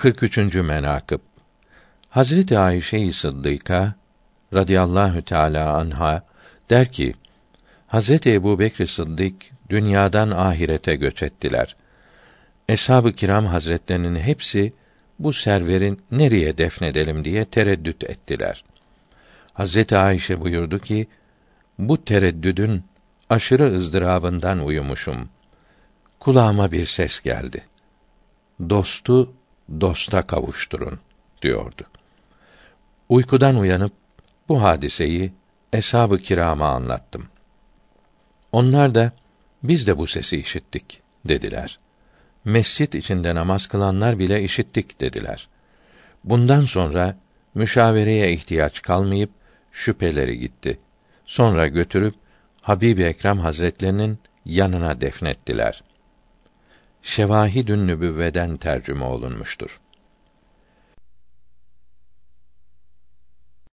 43. menakıb Hazreti Ayşe-i Sıddıka radıyallahu teala anha der ki: Hazreti Ebu Bekr Sıddık dünyadan ahirete göç ettiler. Eshab-ı kiram hazretlerinin hepsi bu serverin nereye defnedelim diye tereddüt ettiler. Hazreti Ayşe buyurdu ki, bu tereddüdün aşırı ızdırabından uyumuşum. Kulağıma bir ses geldi. Dostu dosta kavuşturun diyordu. Uykudan uyanıp bu hadiseyi eshab-ı kirama anlattım. Onlar da biz de bu sesi işittik dediler. Mescit içinde namaz kılanlar bile işittik dediler. Bundan sonra müşavereye ihtiyaç kalmayıp şüpheleri gitti. Sonra götürüp Habib Ekrem Hazretlerinin yanına defnettiler. Şevahidün Nübüvveden tercüme olunmuştur.